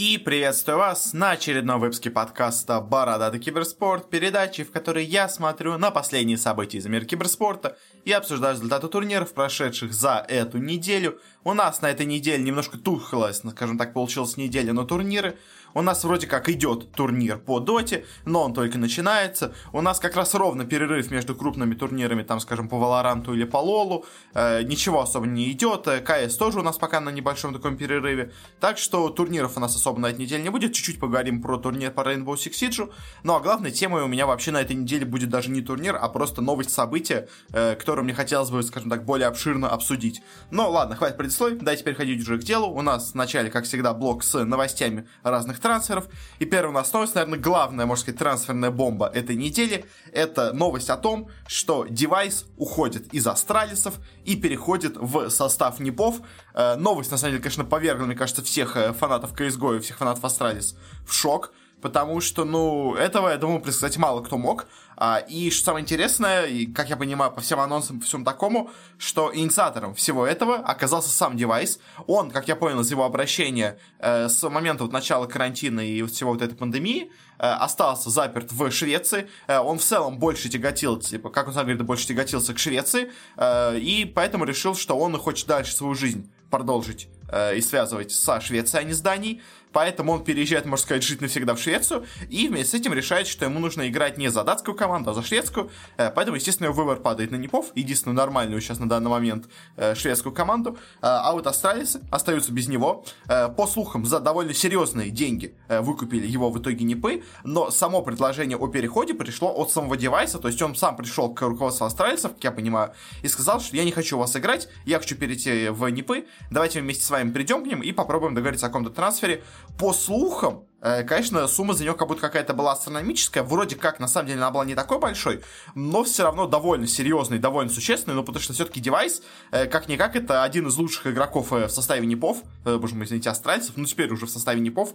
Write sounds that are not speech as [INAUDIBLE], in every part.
И приветствую вас на очередном выпуске подкаста «Бородатый киберспорт», передачи, в которой я смотрю на последние события из мира киберспорта и обсуждаю результаты турниров, прошедших за эту неделю. У нас на этой неделе немножко тухлась, скажем так, получилась неделя на турниры. У нас вроде как идет турнир по доте, но он только начинается. У нас как раз ровно перерыв между крупными турнирами, там, скажем, по Валоранту или по Лолу. Э, ничего особо не идет. Э, КС тоже у нас пока на небольшом таком перерыве. Так что турниров у нас особо на этой неделе не будет. Чуть-чуть поговорим про турнир по Rainbow Six Siege. Ну а главной темой у меня вообще на этой неделе будет даже не турнир, а просто новость события, э, которую мне хотелось бы, скажем так, более обширно обсудить. Но ладно, хватит предисловий, давайте переходить уже к делу. У нас вначале, как всегда, блок с новостями разных трансферов. И первая у нас новость, наверное, главная, можно сказать, трансферная бомба этой недели. Это новость о том, что девайс уходит из Астралисов и переходит в состав NIP ов. Э, новость, на самом деле, конечно, повергла, мне кажется, всех э, фанатов CSGO и всех фанатов Astralis в шок потому что, ну, этого, я думаю, предсказать мало кто мог. А, и что самое интересное, и, как я понимаю, по всем анонсам, по всему такому, что инициатором всего этого оказался сам Device. Он, как я понял из его обращения, э, с момента вот начала карантина и всего вот этой пандемии, э, остался заперт в Швеции. Э, он в целом больше тяготил, типа, как он сам говорит, больше тяготился к Швеции, и поэтому решил, что он хочет дальше свою жизнь продолжить э, и связывать со Швецией, а не с Данией. Поэтому он переезжает, можно сказать, жить навсегда в Швецию. И вместе с этим решает, что ему нужно играть не за датскую команду, а за шведскую. Э, поэтому, естественно, его выбор падает на Непов. Единственную нормальную сейчас на данный момент э, шведскую команду. А вот австралийцы остаются без него. По слухам, за довольно серьезные деньги выкупили его в итоге Непы. Но само предложение о переходе пришло от самого девайса. То есть он сам пришел к руководству австралийцев, как я понимаю, и сказал, что я не хочу вас играть, я хочу перейти в Непы. Давайте вместе с вами придем к ним и попробуем договориться о каком-то трансфере по слухам, э, конечно, сумма за нее как будто какая-то была астрономическая. Вроде как, на самом деле, она была не такой большой, но все равно довольно серьезный, довольно существенный, ну, потому что все-таки девайс, э, как-никак, это один из лучших игроков э, в составе Непов, боже мой, извините, астральцев, ну, теперь уже в составе Непов.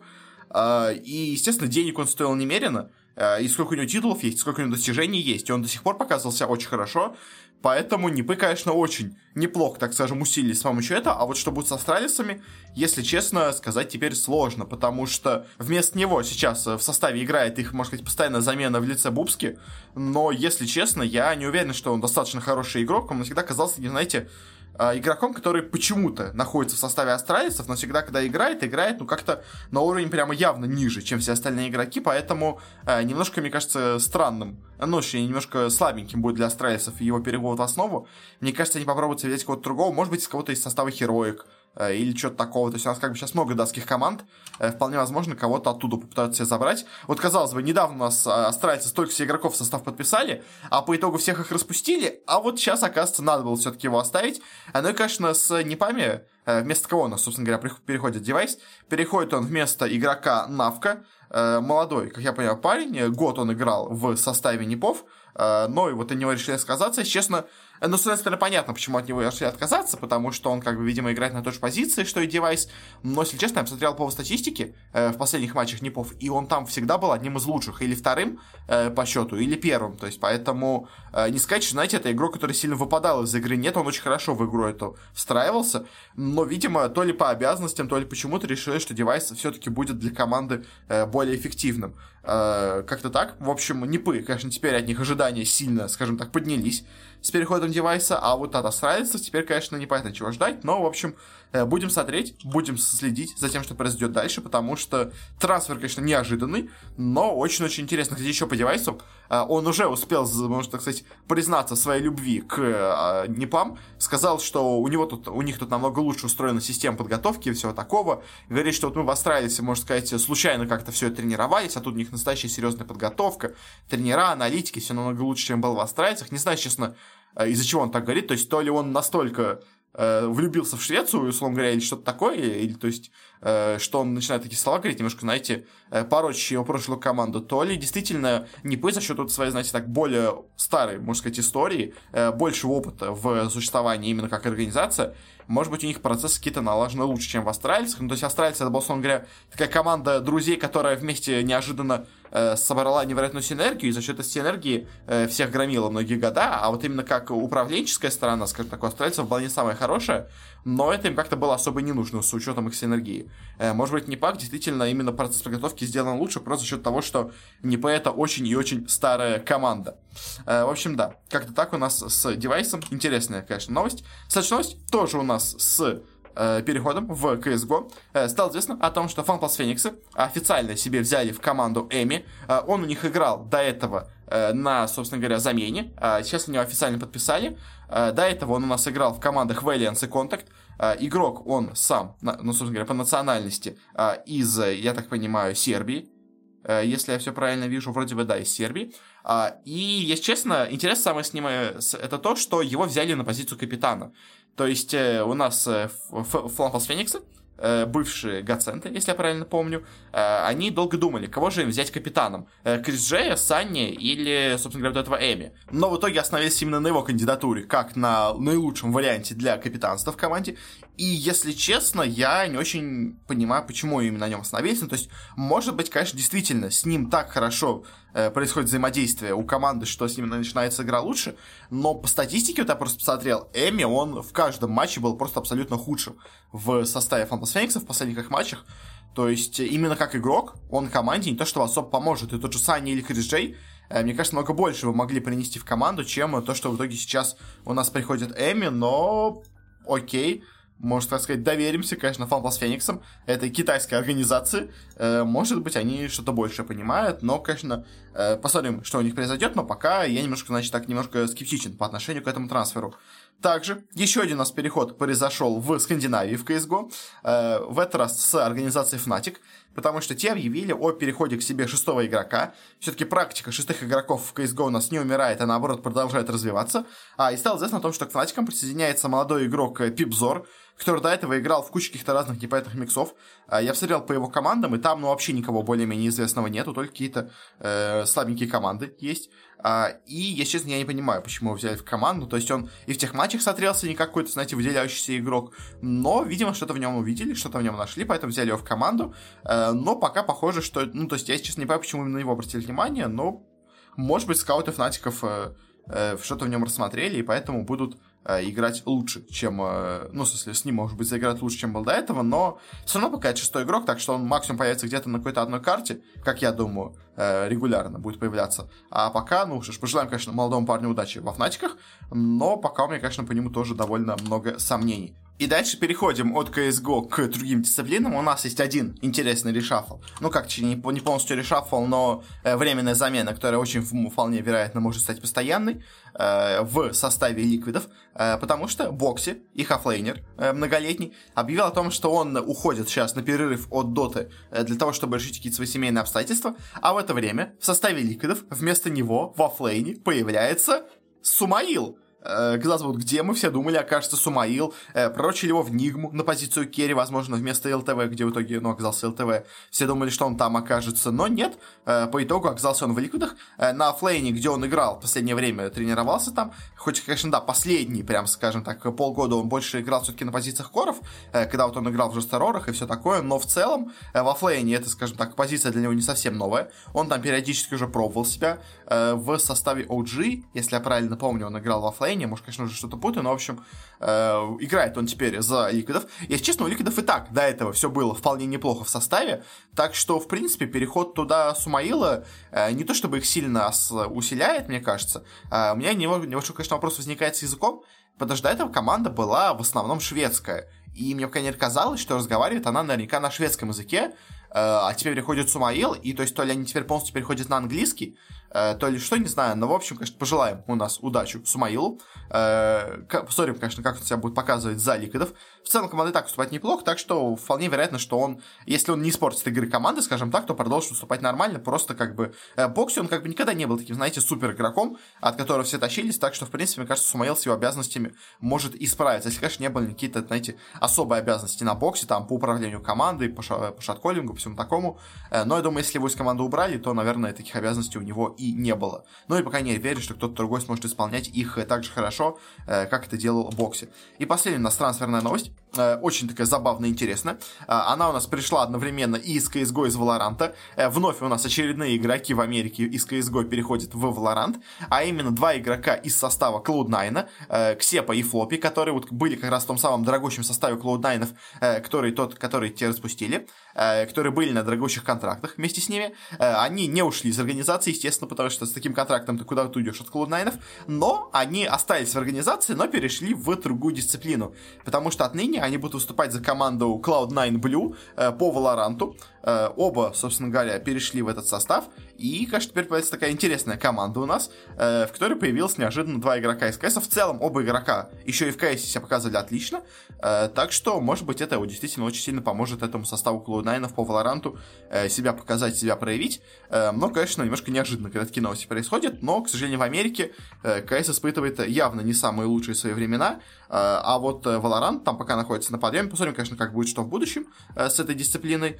И, естественно, денег он стоил немерено, и сколько у него титулов есть, сколько у него достижений есть, и он до сих пор показывался очень хорошо. Поэтому Нипы, конечно, очень неплохо, так скажем, усилились с помощью этого. А вот что будет с австралийцами, если честно сказать, теперь сложно. Потому что вместо него сейчас в составе играет их, можно сказать, постоянная замена в лице Бубски. Но, если честно, я не уверен, что он достаточно хороший игрок. Он всегда казался, не знаете, игроком, который почему-то находится в составе астралисов, но всегда, когда играет, играет, ну, как-то на уровень прямо явно ниже, чем все остальные игроки, поэтому э, немножко, мне кажется, странным, ну, точнее, немножко слабеньким будет для астралисов его перевод в основу. Мне кажется, они попробуют взять кого-то другого, может быть, из кого-то из состава Хероик, Э, или что-то такого. То есть у нас как бы сейчас много датских команд, э, вполне возможно, кого-то оттуда попытаются себе забрать. Вот, казалось бы, недавно у нас астральцы столько себе игроков в состав подписали, а по итогу всех их распустили, а вот сейчас, оказывается, надо было все-таки его оставить. Ну и, конечно, с Непами, э, вместо кого у нас, собственно говоря, переходит девайс, переходит он вместо игрока Навка, молодой, как я понимаю, парень, год он играл в составе Непов, но и вот от него решили сказаться. Честно, ну, с одной стороны, понятно, почему от него решили отказаться, потому что он, как бы, видимо, играет на той же позиции, что и девайс. Но, если честно, я посмотрел по статистике э, в последних матчах Непов, и он там всегда был одним из лучших, или вторым э, по счету, или первым. То есть, поэтому э, не сказать, что, знаете, это игрок, который сильно выпадал из игры. Нет, он очень хорошо в игру эту встраивался, но, видимо, то ли по обязанностям, то ли почему-то решили, что девайс все-таки будет для команды э, более эффективным. Э, как-то так. В общем, Непы, конечно, теперь от них ожидания сильно, скажем так, поднялись с переходом девайса, а вот от австралийцев теперь, конечно, непонятно чего ждать, но, в общем, будем смотреть, будем следить за тем, что произойдет дальше, потому что трансфер, конечно, неожиданный, но очень-очень интересно. Кстати, еще по девайсу, э, он уже успел, можно так сказать, признаться своей любви к э, НИПам, сказал, что у него тут, у них тут намного лучше устроена система подготовки и всего такого, говорит, что вот мы в Австралии, можно сказать, случайно как-то все тренировались, а тут у них настоящая серьезная подготовка, тренера, аналитики, все намного лучше, чем было в австралийцах. Не знаю, честно, Э, из-за чего он так говорит, то есть то ли он настолько э, влюбился в Швецию, условно говоря, или что-то такое, или то есть, э, что он начинает такие слова говорить, немножко, знаете, э, порочащие его прошлую команду, то ли действительно не за счет вот своей, знаете, так, более старой, можно сказать, истории, э, больше опыта в существовании именно как организация, может быть, у них процессы какие-то налажены лучше, чем в австралийцах. Ну, то есть австралийцы, это, условно говоря, такая команда друзей, которая вместе неожиданно э, собрала невероятную синергию, и за счет этой синергии э, всех громила многие года, а вот именно как управленческая сторона, скажем так, у австралийцев была не самая хорошая, но это им как-то было особо не нужно с учетом их синергии. Э, может быть, Непак действительно именно процесс подготовки сделан лучше, просто за счет того, что НИП это очень и очень старая команда. Э, в общем, да, как-то так у нас с девайсом. Интересная, конечно, новость. Новость тоже у нас с э, переходом в CSGO э, стало известно о том, что FunPlus Фениксы официально себе взяли в команду Эми. Э, он у них играл до этого э, на, собственно говоря, замене. Э, сейчас они его официально подписали. Э, до этого он у нас играл в командах Valiance и Contact. Э, игрок он сам, ну, собственно говоря, по национальности э, из, я так понимаю, Сербии. Э, если я все правильно вижу, вроде бы да, из Сербии. А, и, если честно, интересно самое с ним э, это то, что его взяли на позицию капитана. То есть э, у нас Флампас Феникса, бывшие Гаценты, если я правильно помню, они долго думали, кого же им взять капитаном. Крис Джея, Санни или, собственно говоря, вот этого Эми. Но в итоге остановились именно на его кандидатуре, как на наилучшем варианте для капитанства в команде. И, если честно, я не очень понимаю, почему именно на нем остановились. Ну, то есть, может быть, конечно, действительно, с ним так хорошо э, происходит взаимодействие у команды, что с ним начинается игра лучше. Но по статистике, вот я просто посмотрел, Эми, он в каждом матче был просто абсолютно худшим в составе Фантас Феникса в последних их матчах. То есть, именно как игрок, он команде не то, что особо поможет. И тот же Санни или Крис Джей, э, мне кажется, много больше вы могли принести в команду, чем то, что в итоге сейчас у нас приходит Эми, но окей можно так сказать, доверимся, конечно, FunPlus Фениксом, этой китайской организации. Э, может быть, они что-то больше понимают, но, конечно, э, посмотрим, что у них произойдет, но пока я немножко, значит, так немножко скептичен по отношению к этому трансферу. Также еще один у нас переход произошел в Скандинавии в CSGO, э, в этот раз с организацией Fnatic, потому что те объявили о переходе к себе шестого игрока. Все-таки практика шестых игроков в CSGO у нас не умирает, а наоборот продолжает развиваться. А, и стало известно о том, что к Fnatic присоединяется молодой игрок Пипзор, который до этого играл в куче каких-то разных непонятных миксов. А, я посмотрел по его командам, и там ну, вообще никого более-менее известного нету, только какие-то э, слабенькие команды есть. А, и, если честно, я не понимаю, почему его взяли в команду. То есть он и в тех матчах смотрелся не какой-то, знаете, выделяющийся игрок. Но, видимо, что-то в нем увидели, что-то в нем нашли, поэтому взяли его в команду. Э, но пока похоже, что... Ну, то есть я, честно, не понимаю, почему именно его обратили внимание, но, может быть, скауты Фнатиков э, э, что-то в нем рассмотрели, и поэтому будут играть лучше, чем... Э, ну, в смысле, с ним, может быть, заиграть лучше, чем был до этого, но все равно пока это шестой игрок, так что он максимум появится где-то на какой-то одной карте, как я думаю, э, регулярно будет появляться. А пока, ну что ж, пожелаем, конечно, молодому парню удачи во Fnatic ах, но пока у меня, конечно, по нему тоже довольно много сомнений. И дальше переходим от CSGO к другим дисциплинам. У нас есть один интересный reshuffle. Ну, как, не, не полностью решафл, но э, временная замена, которая очень вполне вероятно может стать постоянной э, в составе Liquid ов. Э, потому что Boxi, их offlaner э, многолетний, объявил о том, что он уходит сейчас на перерыв от доты э, для того, чтобы решить какие-то свои семейные обстоятельства. А в это время в составе ликвидов вместо него в оффлейне появляется Сумаил казалось бы, вот где мы все думали, окажется Сумаил, э, пророчили его в Нигму на позицию Керри, возможно, вместо ЛТВ, где в итоге, ну, оказался ЛТВ. Все думали, что он там окажется, но нет. Э, по итогу оказался он в Ликвидах. Э, на флейне, где он играл в последнее время, тренировался там. Хоть, конечно, да, последний, прям скажем так, полгода он больше играл все-таки на позициях коров, э, когда вот он играл в жесторорах и все такое, но в целом э, во флейне это, скажем так, позиция для него не совсем новая. Он там периодически уже пробовал себя э, в составе OG, если я правильно помню, он играл во флейне поколения, может, конечно, уже что-то путаю, но, в общем, э, играет он теперь за Ликвидов. Если честно, у Ликвидов и так до этого все было вполне неплохо в составе, так что, в принципе, переход туда Сумаила э, не то чтобы их сильно усиляет, мне кажется, э, у меня небольшой, конечно, вопрос возникает с языком, потому что до этого команда была в основном шведская, и мне, конечно, казалось, что разговаривает она наверняка на шведском языке, э, а теперь переходит Сумаил, и то есть то ли они теперь полностью переходят на английский, то ли что, не знаю, но, в общем, конечно, пожелаем у нас удачу Сумаилу. Э, посмотрим, конечно, как он себя будет показывать за Ликвидов. В целом, команда и так выступает неплохо, так что вполне вероятно, что он, если он не испортит игры команды, скажем так, то продолжит выступать нормально, просто как бы э, Бокси, он как бы никогда не был таким, знаете, супер игроком, от которого все тащились, так что, в принципе, мне кажется, Сумаил с его обязанностями может исправиться, если, конечно, не были какие-то, знаете, особые обязанности на боксе, там, по управлению командой, по, ша- по шатколлингу, по всему такому, но я думаю, если его из команды убрали, то, наверное, таких обязанностей у него и и не было. Ну и пока не верю, что кто-то другой сможет исполнять их так же хорошо, э, как это делал Бокси. И последняя у нас трансферная новость. Э, очень такая забавная интересная. Э, она у нас пришла одновременно и из CSGO, из Valorant. Э, вновь у нас очередные игроки в Америке из CSGO переходят в Valorant, а именно два игрока из состава Cloud9, э, Ксепа и Флопи, которые вот были как раз в том самом дорогущем составе Cloud9, э, который тот, который те распустили, которые были на дорогущих контрактах вместе с ними. Они не ушли из организации, естественно, потому что с таким контрактом ты куда-то уйдешь от Cloud9, но они остались в организации, но перешли в другую дисциплину, потому что отныне они будут выступать за команду Cloud9 Blue э, по Valorant. Э, оба, собственно говоря, перешли в этот состав, и, конечно, теперь появится такая интересная команда у нас, э, в которой появилось неожиданно два игрока из КС. В целом, оба игрока еще и в КС себя показывали отлично, э, так что, может быть, это действительно очень сильно поможет этому составу Cloud9 по Valorant себя показать, себя проявить. Но, конечно, немножко неожиданно, когда такие новости происходят, но, к сожалению, в Америке КС испытывает явно не самые лучшие свои времена, а вот Valorant там пока находится на подъеме. Посмотрим, конечно, как будет что в будущем с этой дисциплиной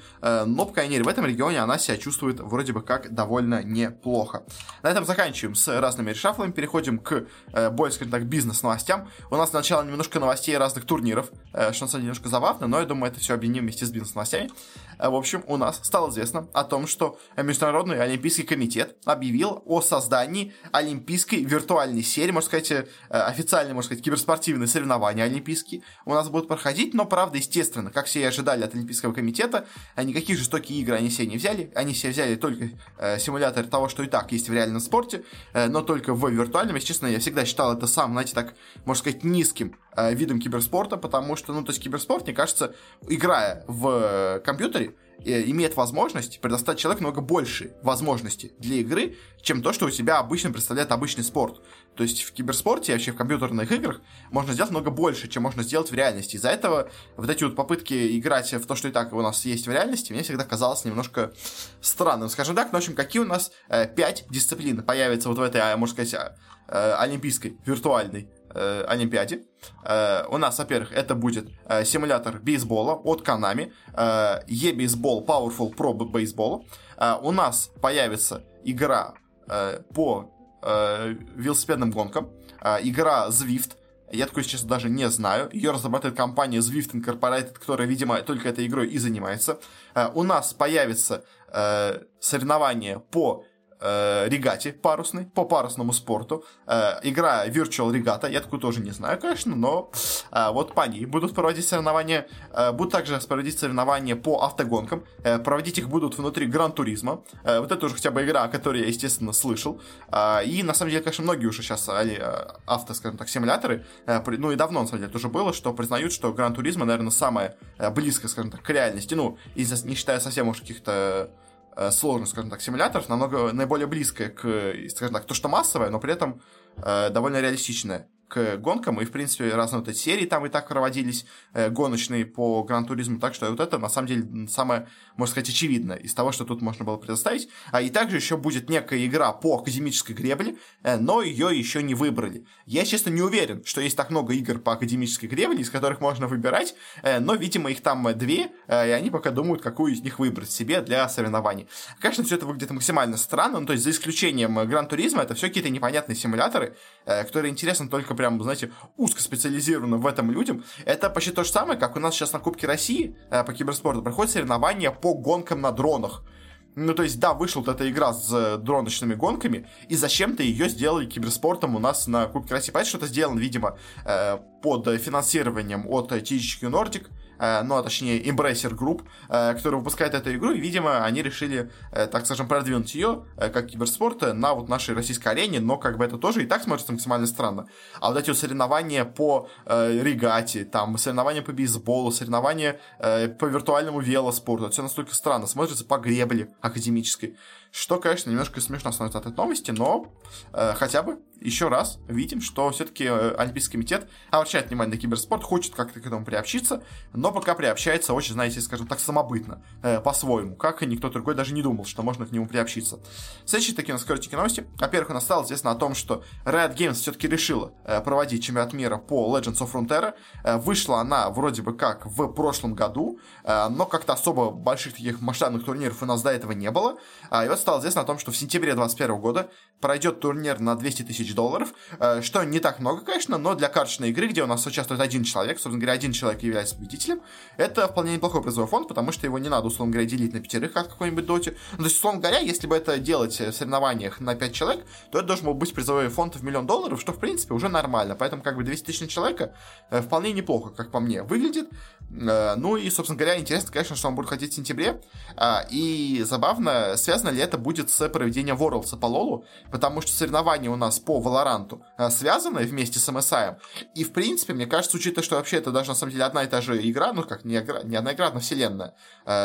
но, по крайней мере, в этом регионе она себя чувствует вроде бы как довольно неплохо. На этом заканчиваем с разными решафлами, переходим к э, более, скажем так, бизнес-новостям. У нас сначала немножко новостей разных турниров, э, что на самом деле немножко забавно, но я думаю, это все объединим вместе с бизнес-новостями. Э, в общем, у нас стало известно о том, что Международный Олимпийский комитет объявил о создании Олимпийской виртуальной серии, можно сказать, э, официальные, можно сказать, киберспортивные соревнования олимпийские у нас будут проходить, но, правда, естественно, как все и ожидали от Олимпийского комитета, никаких жестокие игры они себе не взяли, они себе взяли только э, симулятор того, что и так есть в реальном спорте, э, но только в виртуальном. Если честно, я всегда считал это сам, знаете, так, можно сказать, низким э, видом киберспорта, потому что, ну, то есть киберспорт, мне кажется, играя в компьютере, Э, имеет возможность предоставить человеку много больше возможностей для игры, чем то, что у себя обычно представляет обычный спорт. То есть в киберспорте, вообще в компьютерных играх можно сделать много больше, чем можно сделать в реальности. Из-за этого вот эти вот попытки играть в то, что и так у нас есть в реальности, мне всегда казалось немножко странным. Скажем так, ну, в общем, какие у нас э, дисциплин появятся вот в этой, а, можно сказать, э, олимпийской, виртуальной э, Олимпиаде. Э, у нас, во-первых, это будет э, симулятор бейсбола от Konami, э, e-бейсбол Powerful Pro. Э, у нас появится игра э, по э, велосипедным гонкам, э, игра Zwift, я такой сейчас даже не знаю. Ее разрабатывает компания Zwift Incorporated, которая, видимо, только этой игрой и занимается. Э, у нас появится э, соревнование по э, регате парусной, по парусному спорту. Э, игра Virtual Regatta, я такую тоже не знаю, конечно, но э, вот по ней будут проводить соревнования. Э, будут также проводить соревнования по автогонкам. Э, проводить их будут внутри Гран-туризма. Э, вот это уже хотя бы игра, о которой я, естественно, слышал. Э, и, на самом деле, конечно, многие уже сейчас э, авто, скажем так, симуляторы, э, ну и давно, на самом деле, это уже было, что признают, что Гран-туризма, наверное, самое э, близкое, скажем так, к реальности. Ну, и не считая совсем уж каких-то сложных, скажем так, симуляторов, намного наиболее близкое к, скажем так, то, что массовое, но при этом э, довольно реалистичное к гонкам, и, в принципе, разные вот эти серии там и так проводились, э, гоночные по Гран-туризму, так что вот это, на самом деле, самое, можно сказать, очевидное из того, что тут можно было предоставить. А, и также еще будет некая игра по академической гребле, э, но ее еще не выбрали. Я, честно, не уверен, что есть так много игр по академической гребле, из которых можно выбирать, э, но, видимо, их там две, э, и они пока думают, какую из них выбрать себе для соревнований. Конечно, все это выглядит максимально странно, ну, то есть за исключением Гран-туризма, это все какие-то непонятные симуляторы, э, которые интересны только прям, знаете, узкоспециализированным в этом людям. Это почти то же самое, как у нас сейчас на Кубке России э, по киберспорту проходят соревнования по гонкам на дронах. Ну, то есть, да, вышла вот эта игра с э, дроночными гонками, и зачем-то ее сделали киберспортом у нас на Кубке России. Понятно, что это сделано, видимо, под финансированием от THQ Nordic, ну, а точнее, Embracer Group, э, который выпускает эту игру, и, видимо, они решили, э, так скажем, продвинуть ее, как киберспорт, на вот нашей российской арене, но как бы это тоже и так смотрится максимально странно. А вот эти вот соревнования по регате, там, соревнования по бейсболу, соревнования по виртуальному велоспорту, все настолько странно смотрится по гребле академической. Что, конечно, немножко смешно становится от этой новости, но э, хотя бы еще раз видим, что все-таки э, Олимпийский комитет обращает внимание на киберспорт, хочет как-то к этому приобщиться, но пока приобщается очень, знаете, скажем так, самобытно, э, по-своему, как и никто другой даже не думал, что можно к нему приобщиться. Следующие такие у нас коротенькие новости. Во-первых, у нас стало известно о том, что Riot Games все-таки решила э, проводить чемпионат мира по Legends of Frontera. Э, вышла она вроде бы как в прошлом году, э, но как-то особо больших таких масштабных турниров у нас до этого не было. Э, и вот стало известно о том, что в сентябре 2021 года пройдет турнир на 200 тысяч тысяч долларов, э, что не так много, конечно, но для карточной игры, где у нас участвует один человек, собственно говоря, один человек является победителем, это вполне неплохой призовой фонд, потому что его не надо, условно говоря, делить на пятерых, как в какой-нибудь доте. Ну, то есть, условно говоря, если бы это делать в соревнованиях на 5 человек, то это должен был быть призовой фонд в миллион долларов, что, в принципе, уже нормально. Поэтому, как бы, 200 тысяч на человека э, вполне неплохо, как по мне, выглядит. Э, ну и, собственно говоря, интересно, конечно, что он будет ходить в сентябре. А, и забавно, связано ли это будет с проведением Worlds по Лолу, потому что соревнования у нас по Валоранту э, связаны вместе с MSI. И, в принципе, мне кажется, учитывая, что вообще это даже, на самом деле, одна и та же игра, ну, как не, игра, не одна игра, но вселенная,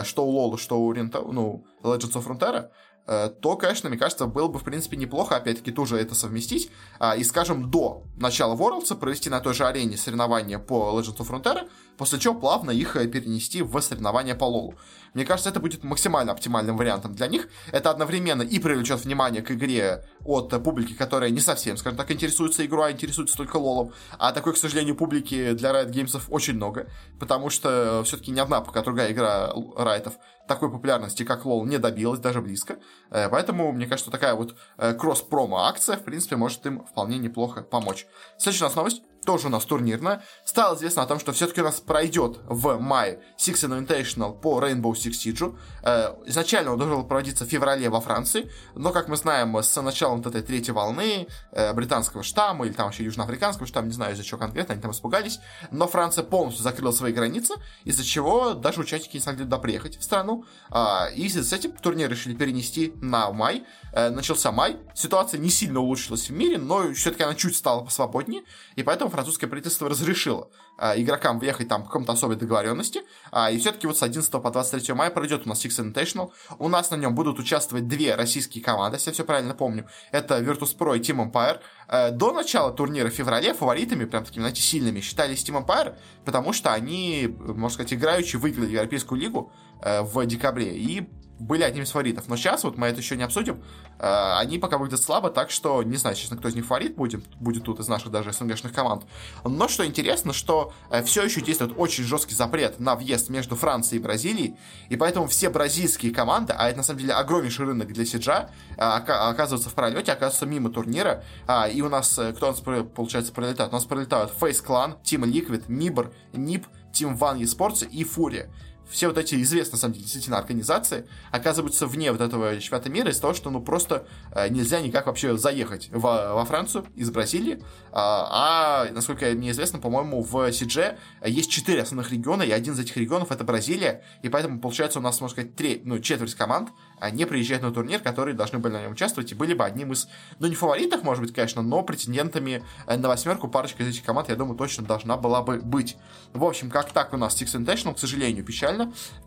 что у Лолу, что у Рента, ну, Legends of Frontera, Э, то, конечно, мне кажется, было бы, в принципе, неплохо, опять-таки, тоже это совместить. А, и, скажем, до начала Worlds провести на той же арене соревнования по Legends of Frontera, после чего плавно их э, перенести в соревнования по Лолу. Мне кажется, это будет максимально оптимальным вариантом для них. Это одновременно и привлечет внимание к игре от публики, которая не совсем, скажем так, интересуется игрой, а интересуется только Лолом. А такой, к сожалению, публики для Riot Games очень много, потому что все-таки ни одна пока другая игра Райтов такой популярности, как Лол, не добилась, даже близко. Э, поэтому, мне кажется, такая вот э, кросс-промо-акция, в принципе, может им вполне неплохо помочь. Следующая у нас новость тоже у нас турнирная, стало известно о том, что все-таки у нас пройдет в мае Six Invitational по Rainbow Six Siege. Э, изначально он должен был проводиться в феврале во Франции, но, как мы знаем, с началом вот этой третьей волны э, британского штамма, или там вообще южноафриканского штамма, не знаю из-за чего конкретно, они там испугались, но Франция полностью закрыла свои границы, из-за чего даже участники не смогли туда приехать в страну, а, и с этим турнир решили перенести на май. Э, начался май, ситуация не сильно улучшилась в мире, но все-таки она чуть стала посвободнее, и поэтому французское правительство разрешило игрокам въехать там по каком-то особой договоренности. А, и все-таки вот с 11 по 23 мая пройдет у нас Six Invitational. У нас на нем будут участвовать две российские команды, если я все правильно помню. Это Virtus.pro и Team Empire. А, до начала турнира в феврале фаворитами, прям такими, знаете, сильными, считались Team Empire, потому что они, можно сказать, играющие выиграли Европейскую лигу э, в декабре. И были одним из фаворитов. Но сейчас, вот мы это еще не обсудим, э, они пока выглядят слабо, так что не знаю, честно, кто из них фаворит будет, будет тут из наших даже СНГшных команд. Но что интересно, что э, все еще действует очень жесткий запрет на въезд между Францией и Бразилией, и поэтому все бразильские команды, а это на самом деле огромнейший рынок для Сиджа, э, оказываются в пролете, оказываются мимо турнира, а, и у нас, кто у нас, получается, пролетает? У нас пролетают Face Clan, Team Liquid, Mibor, NIP, Team One Esports и Фурия все вот эти известные, на самом деле, действительно организации оказываются вне вот этого чемпионата мира из-за того, что, ну, просто э, нельзя никак вообще заехать в, во Францию из Бразилии. А, а, насколько мне известно, по-моему, в CG есть четыре основных региона, и один из этих регионов это Бразилия, и поэтому, получается, у нас, можно сказать, три, ну, четверть команд не приезжают на турнир, которые должны были на нем участвовать, и были бы одним из, ну, не фаворитов, может быть, конечно, но претендентами э, на восьмерку парочка из этих команд, я думаю, точно должна была бы быть. В общем, вот так у нас Six Invitational, к сожалению, печально.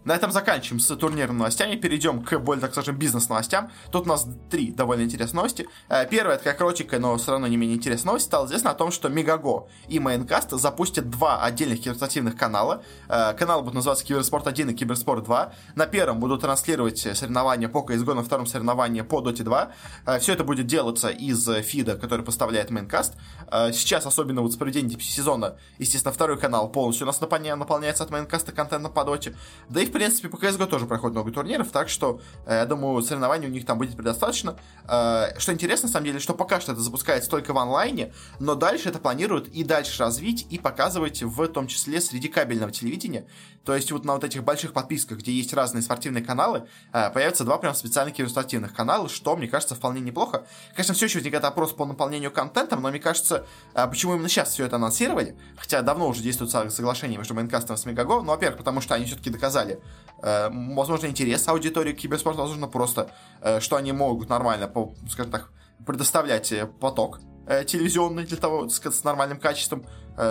На этом заканчиваем с турнирными новостями, перейдем к более, так скажем, бизнес-новостям. Тут у нас три довольно интересные новости. Э, первая, это как коротенькая, но все равно не менее интересная новость, стало известно о том, что Megogo и Maincast запустят два отдельных киберспортивных канала. Э, каналы будут называться Киберспорт 1 и Киберспорт 2. На первом будут транслировать соревнования соревнования по CSGO, на втором соревновании по Dota 2. Э, Все это будет делаться из feed а, который поставляет Maincast. Э, сейчас, особенно вот с проведением сезона, естественно, второй канал полностью у нас наполняется от Майнкаста контента по Dota. Да и, в принципе, по CSGO тоже проходит много турниров, так что, э, я думаю, соревнований у них там будет предостаточно. Что интересно, на самом деле, что пока что это запускается только в онлайне, но дальше это планируют и дальше развить и показывать в том числе среди кабельного телевидения. То есть вот на вот этих больших подписках, где есть разные спортивные каналы, появятся два прям специальных иллюстративных канала, что, мне кажется, вполне неплохо. Конечно, все еще возникает вопрос по наполнению контентом, но мне кажется, почему именно сейчас все это анонсировали, хотя давно уже действует соглашение между Майнкастом и Мегаго, ну, во-первых, потому что они все-таки доказали, э, возможно, интерес аудитории к киберспорту, возможно, просто, э, что они могут нормально, скажем так, предоставлять э, поток телевизионный для того, сказать, с нормальным качеством,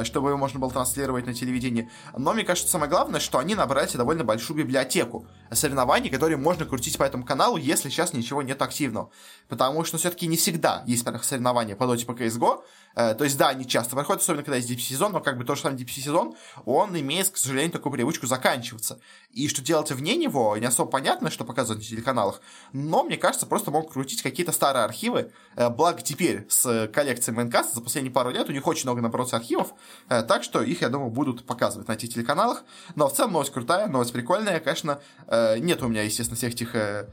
чтобы его можно было транслировать на телевидении. Но мне кажется, самое главное, что они набрали довольно большую библиотеку соревнований, которые можно крутить по этому каналу, если сейчас ничего нет активного. Потому что все-таки не всегда есть соревнования по доте по CSGO. Э, то есть, да, они часто проходят, особенно когда есть DPC-сезон, но как бы то же самое DPC-сезон, он имеет, к сожалению, такую привычку заканчиваться. И что делать вне него, не особо понятно, что показывают на телеканалах, но, мне кажется, просто могут крутить какие-то старые архивы. Э, благо теперь с коллекцией Майнкаста за последние пару лет у них очень много набросов архивов, э, так что их, я думаю, будут показывать на этих телеканалах. Но в целом новость крутая, новость прикольная, конечно. Э, нет у меня, естественно, всех этих э,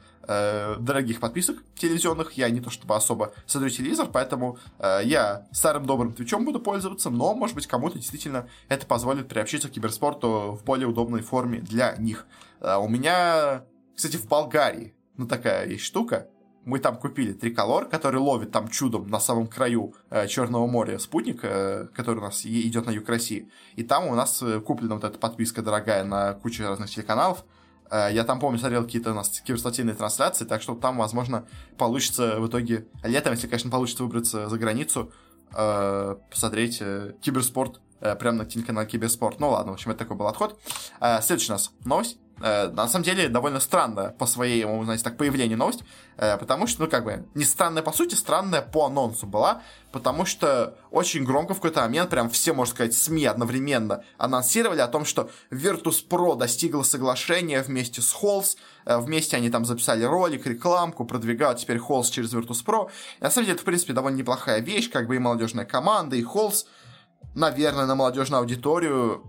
дорогих подписок телевизионных, я не то чтобы особо смотрю телевизор, поэтому я старым добрым твичом буду пользоваться, но, может быть, кому-то действительно это позволит приобщиться к киберспорту в более удобной форме для них. У меня, кстати, в Болгарии, ну такая есть штука, мы там купили триколор, который ловит там чудом на самом краю э, Черного моря спутник, э, который у нас идет на юг России. И там у нас э, куплена вот эта подписка дорогая на кучу разных телеканалов. Э, я там, помню, смотрел какие-то у нас киберспортивные трансляции, так что там, возможно, получится в итоге летом, если, конечно, получится выбраться за границу, э, посмотреть э, киберспорт прямо на телеканале Киберспорт. Ну ладно, в общем, это такой был отход. Следующая у нас новость. На самом деле, довольно странно по своему, знаете, так, появлению новость, потому что, ну, как бы, не странная по сути, странная по анонсу была, потому что очень громко в какой-то момент прям все, можно сказать, СМИ одновременно анонсировали о том, что Virtus.pro достигла соглашения вместе с Halls, э, вместе они там записали ролик, рекламку, продвигают теперь Halls через Virtus.pro. И на самом деле это, в принципе, довольно неплохая вещь, как бы и молодежная команда, и Halls, наверное, на молодежную аудиторию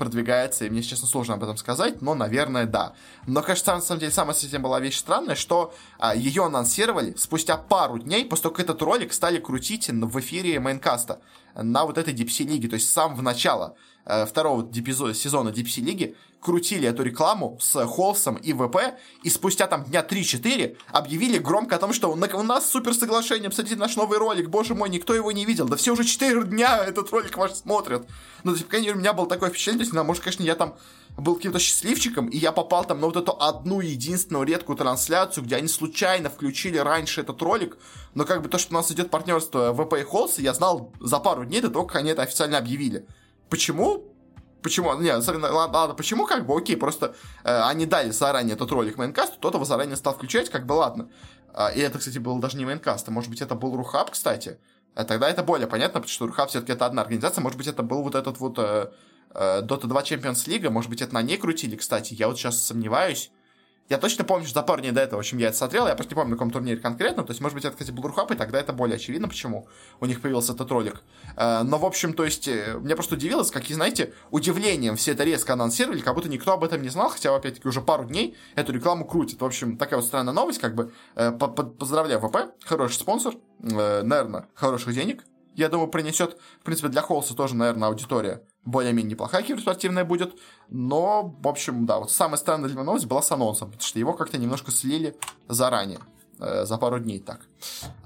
продвигается, и мне, честно, сложно об этом сказать, но, наверное, да. Но, кажется, на самом деле, самая с этим была вещь странная, что а, ее анонсировали спустя пару дней, после того, как этот ролик стали крутить в эфире Майнкаста на вот этой DPC лиге, то есть с самого начала э, второго сезона DPC лиги крутили эту рекламу с Холсом и ВП, и спустя там дня 3-4 объявили громко о том, что у нас супер соглашение, посмотрите наш новый ролик, боже мой, никто его не видел, да все уже 4 дня этот ролик ваш смотрят. Ну, есть, конечно, у меня было такое впечатление, то есть, может, конечно, я там был каким-то счастливчиком, и я попал там на вот эту одну единственную редкую трансляцию, где они случайно включили раньше этот ролик, но как бы то, что у нас идет партнерство ВП и Холса, я знал за пару дней до того, как они это официально объявили. Почему? Почему? Не, ладно, почему, как бы, окей, просто э, они дали заранее этот ролик Майнкасту, кто-то его заранее стал включать, как бы, ладно. А, и это, кстати, был даже не Майнкаст, а может быть, это был Рухаб, кстати. А тогда это более понятно, потому что Рухаб все-таки это одна организация, может быть, это был вот этот вот э, э, Dota 2 Champions League, может быть, это на ней крутили, кстати, я вот сейчас сомневаюсь. Я точно помню, что за пару дней до этого, в общем, я это смотрел, я просто не помню, на каком турнире конкретно, то есть, может быть, это, кстати, был и тогда это более очевидно, почему у них появился этот ролик. Э, но, в общем, то есть, э, меня просто удивилось, как, и знаете, удивлением все это резко анонсировали, как будто никто об этом не знал, хотя, опять-таки, уже пару дней эту рекламу крутит. В общем, такая вот странная новость, как бы, э, поздравляю ВП, хороший спонсор, наверное, хороших денег, я думаю, принесет, в принципе, для Холса тоже, наверное, аудитория более-менее неплохая киберспортивная будет. Но, в общем, да, вот самая странная для меня новость была с анонсом, потому что его как-то немножко слили заранее, за пару дней так.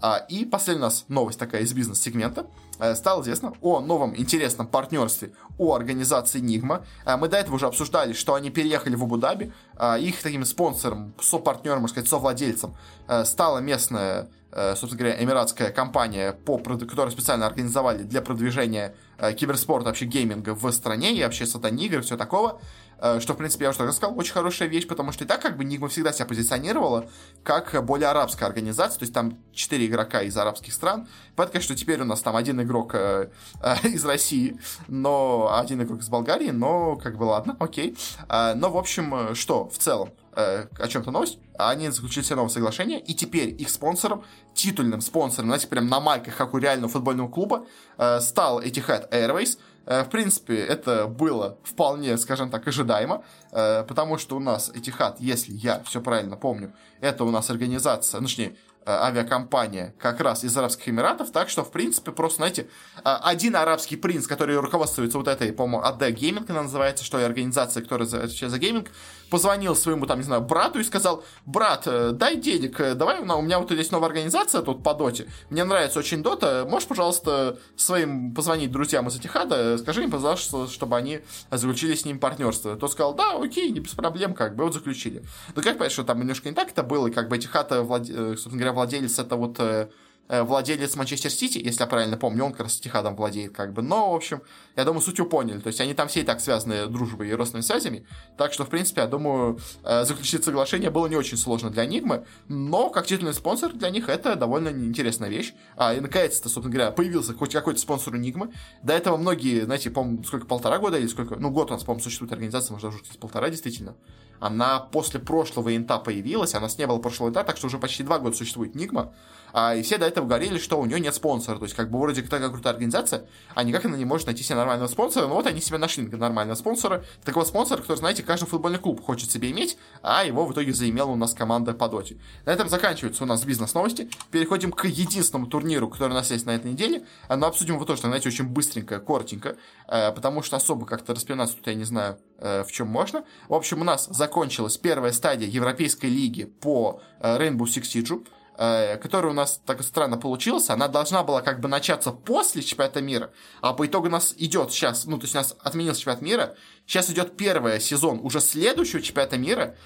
А, и последняя у нас новость такая из бизнес-сегмента. Э, стало известно о новом интересном партнерстве у организации Нигма. Э, мы до этого уже обсуждали, что они переехали в Абу-Даби. Э, их таким спонсором, сопартнером, можно сказать, совладельцем э, стала местная Э, собственно говоря, эмиратская компания, по, которую специально организовали для продвижения э, киберспорта, вообще гейминга в стране, и вообще сатан игр, все такого. Э, что, в принципе, я уже рассказал, очень хорошая вещь, потому что и так как бы Нигма всегда себя позиционировала как более арабская организация, то есть там четыре игрока из арабских стран. Понятно, что теперь у нас там один игрок э, э, [LAUGHS] из России, но один игрок из Болгарии, но как бы ладно, окей. Э, но, в общем, что в целом? э, о чем-то новость, они заключили все новое соглашение, и теперь их спонсором, титульным спонсором, знаете, прям на майках, как у реального футбольного клуба, э, стал Etihad Airways. Э, в принципе, это было вполне, скажем так, ожидаемо, э, потому что у нас Etihad, если я все правильно помню, это у нас организация, ну, точнее, авиакомпания как раз из Арабских Эмиратов, так что, в принципе, просто, знаете, один арабский принц, который руководствуется вот этой, по-моему, AD Gaming, она называется, что и организация, которая отвечает за гейминг, позвонил своему, там, не знаю, брату и сказал, брат, э, дай денег, э, давай, у меня вот здесь новая организация тут по доте, мне нравится очень дота, можешь, пожалуйста, своим позвонить друзьям из Этихада, скажи им, пожалуйста, чтобы они заключили с ним партнерство. Тот сказал, да, окей, не без проблем, как бы, вот заключили. Но как понять, что там немножко не так это было, как бы Этихад, влад... Э, собственно говоря, владелец это вот Э, владелец Манчестер Сити, если я правильно помню, он как раз Тихадом владеет, как бы. Но, в общем, я думаю, суть поняли. То есть они там все и так связаны дружбой и родственными связями. Так что, в принципе, я думаю, э, заключить соглашение было не очень сложно для Нигмы. Но, как титульный спонсор для них это довольно интересная вещь. А, и наконец-то, собственно говоря, появился хоть какой-то спонсор Нигмы. До этого многие, знаете, по сколько, полтора года или сколько, ну, год у нас, по-моему, существует организация, может, даже полтора, действительно. Она после прошлого инта появилась, она с не было прошлого инта, так что уже почти два года существует Нигма. А, и все до этого говорили, что у нее нет спонсора. То есть, как бы, вроде такая крутая организация, а никак она не может найти себе нормального спонсора. Но вот они себе нашли нормального спонсора. Такого спонсора, который, знаете, каждый футбольный клуб хочет себе иметь, а его в итоге заимела у нас команда по доте. На этом заканчиваются у нас бизнес-новости. Переходим к единственному турниру, который у нас есть на этой неделе. Но обсудим его тоже, знаете, очень быстренько, коротенько, э, потому что особо как-то распинаться тут я не знаю, э, в чем можно. В общем, у нас закончилась первая стадия Европейской лиги по э, Rainbow Six Siege которая у нас так странно получилась, она должна была как бы начаться после чемпионата мира, а по итогу у нас идет сейчас, ну, то есть у нас отменился чемпионат мира, сейчас идет первый сезон уже следующего чемпионата мира,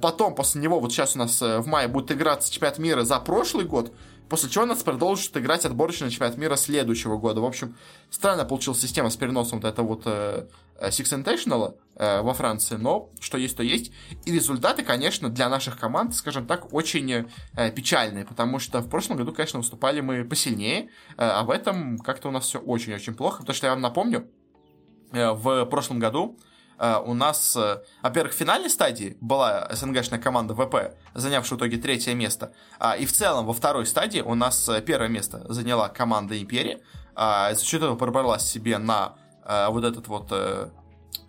потом после него, вот сейчас у нас в мае будет играться чемпионат мира за прошлый год, После чего нас продолжит играть отборочный чемпионат мира следующего года. В общем, странно получилась система с переносом вот этого вот э, э Six International э, во Франции, но что есть, то есть. И результаты, конечно, для наших команд, скажем так, очень э, печальные, потому что в прошлом году, конечно, выступали мы посильнее, э, а в этом как-то у нас все очень-очень плохо, потому что я вам напомню, э, в прошлом году у нас, э, во-первых, в финальной стадии была СНГшная команда ВП, занявшая в итоге третье место. А, и в целом во второй стадии у нас э, первое место заняла команда Империя. А, за счет этого пробралась себе на вот этот вот,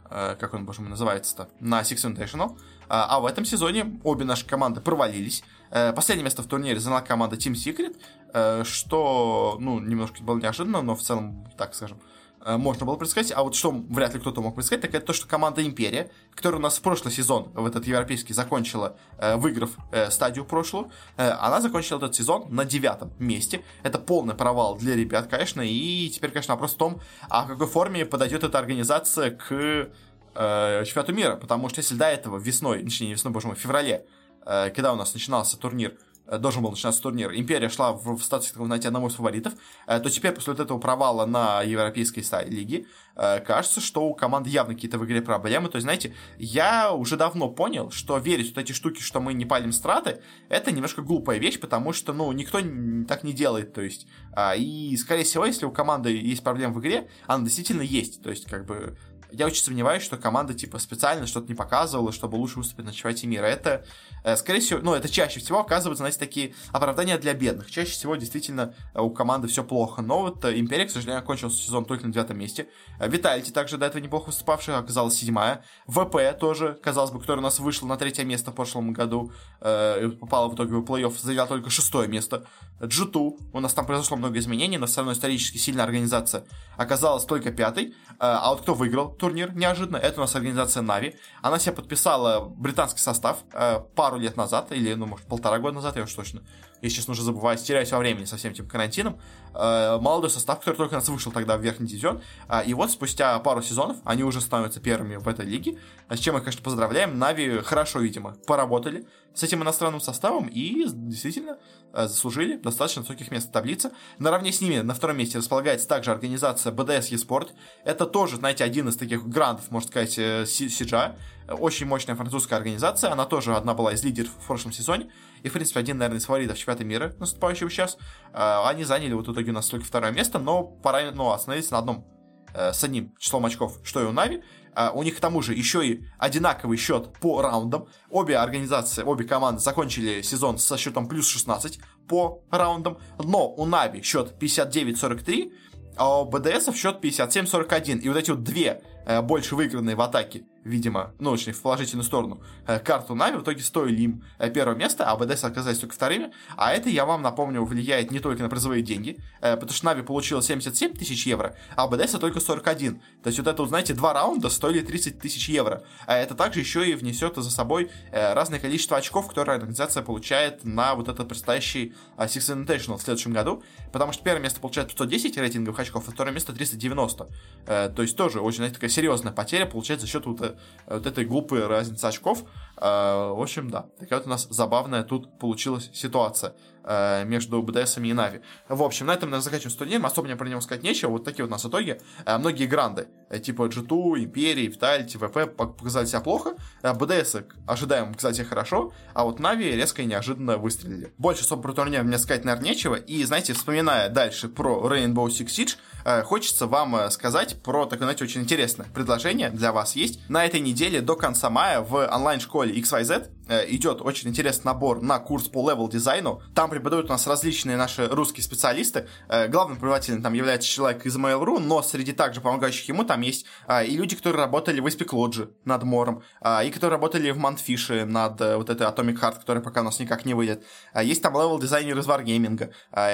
как он, боже мой, называется-то, на Six Invitational. А, а в этом сезоне обе наши команды провалились. Последнее место в турнире заняла команда Team Secret, что, ну, немножко было неожиданно, но в целом, так скажем, Э, можно было предсказать, а вот что вряд ли кто-то мог предсказать, так это то, что команда Империя, которая у нас в прошлый сезон, в этот европейский, закончила, э, выиграв э, стадию прошлую, она закончила этот сезон на девятом месте. Это полный провал для ребят, конечно, и теперь, конечно, вопрос в том, а в какой форме подойдет эта организация к чемпионату мира, потому что если до этого весной, точнее, весной, боже мой, в феврале, когда у нас начинался турнир, Э, должен был начинаться турнир, Империя шла в, в статусе, знаете, одного из фаворитов, э, то теперь после вот этого провала на Европейской лиге э, кажется, что у команды явно какие-то в игре проблемы. То есть, знаете, я уже давно понял, что верить вот эти штуки, что мы не палим страты, это немножко глупая вещь, потому что, ну, никто так не делает. То есть, а, и, скорее всего, если у команды есть проблемы в игре, она действительно есть. То есть, как бы, я очень сомневаюсь, что команда, типа, специально что-то не показывала, чтобы лучше выступить на чемпионате мира. Это, э, скорее всего, ну, это чаще всего оказывается, знаете, такие оправдания для бедных. Чаще всего, действительно, э, у команды все плохо. Но вот э, Империя, к сожалению, окончился сезон только на девятом месте. Витальти также до этого неплохо выступавшая, оказалась седьмая. ВП тоже, казалось бы, который у нас вышел на третье место в прошлом году, э, попала в итоге в плей-офф, заняла только шестое место. G2, у нас там произошло много изменений, но все равно исторически сильная организация, оказалась только пятой. А вот кто выиграл? турнир неожиданно. Это у нас организация Нави. Она себе подписала британский состав э, пару лет назад, или, ну, может, полтора года назад, я уж точно, если честно, уже забываю, теряюсь во времени со всем этим карантином. Э, молодой состав, который только нас вышел тогда в верхний дивизион. Э, и вот спустя пару сезонов они уже становятся первыми в этой лиге. С чем мы, конечно, поздравляем. Нави хорошо, видимо, поработали с этим иностранным составом и действительно э, заслужили достаточно высоких мест в таблице. Наравне с ними на втором месте располагается также организация BDS eSport. Это тоже, знаете, один из таких грантов, можно сказать, CGI. Очень мощная французская организация. Она тоже одна была из лидеров в прошлом сезоне. И, в принципе, один, наверное, из фаворитов чемпионата мира, наступающего сейчас. Они заняли вот в итоге у нас только второе место, но пора ну, остановиться на одном э, с одним числом очков, что и у Na'Vi. Э, у них к тому же еще и одинаковый счет по раундам. Обе организации, обе команды закончили сезон со счетом плюс 16 по раундам. Но у Na'Vi счет 59-43, а у BDS счет 57-41. И вот эти вот две э, больше выигранные в атаке видимо, ну, очень в положительную сторону, э, карту Na'Vi, в итоге стоили им э, первое место, а BDS оказались только вторыми. А это, я вам напомню, влияет не только на призовые деньги, э, потому что Na'Vi получила 77 тысяч евро, а BDS только 41. То есть вот это, знаете, два раунда стоили 30 тысяч евро. А это также еще и внесет за собой разное количество очков, которые организация получает на вот этот предстоящий Six Invitational в следующем году, потому что первое место получает 110 рейтинговых очков, а второе место 390. То есть тоже очень, знаете, такая серьезная потеря получается за счет вот вот этой глупой разницы очков. Э, в общем, да, такая вот у нас забавная тут получилась ситуация. Э, между БДС и Нави. В общем, на этом мы заканчиваем турнир, особо мне про него сказать нечего, вот такие вот у нас итоги. Э, многие гранды, типа G2, Империи, Vitality, ВП показали себя плохо, БДС ожидаем показать себя хорошо, а вот Na'Vi резко и неожиданно выстрелили. Больше особо про турнир мне сказать, наверное, нечего, и, знаете, вспоминая дальше про Rainbow Six Siege, хочется вам сказать про такое, знаете, очень интересное предложение для вас есть. На этой неделе до конца мая в онлайн-школе XYZ э, идет очень интересный набор на курс по level дизайну. Там преподают у нас различные наши русские специалисты. Э, главным преподавателем там является человек из Mail.ru, но среди также помогающих ему там есть э, и люди, которые работали в Ice-Pick Lodge над Мором, и которые работали в Mundfish е над вот этой Atomic Heart, которая пока у нас никак не выйдет. Есть там level дизайнер из Wargaming,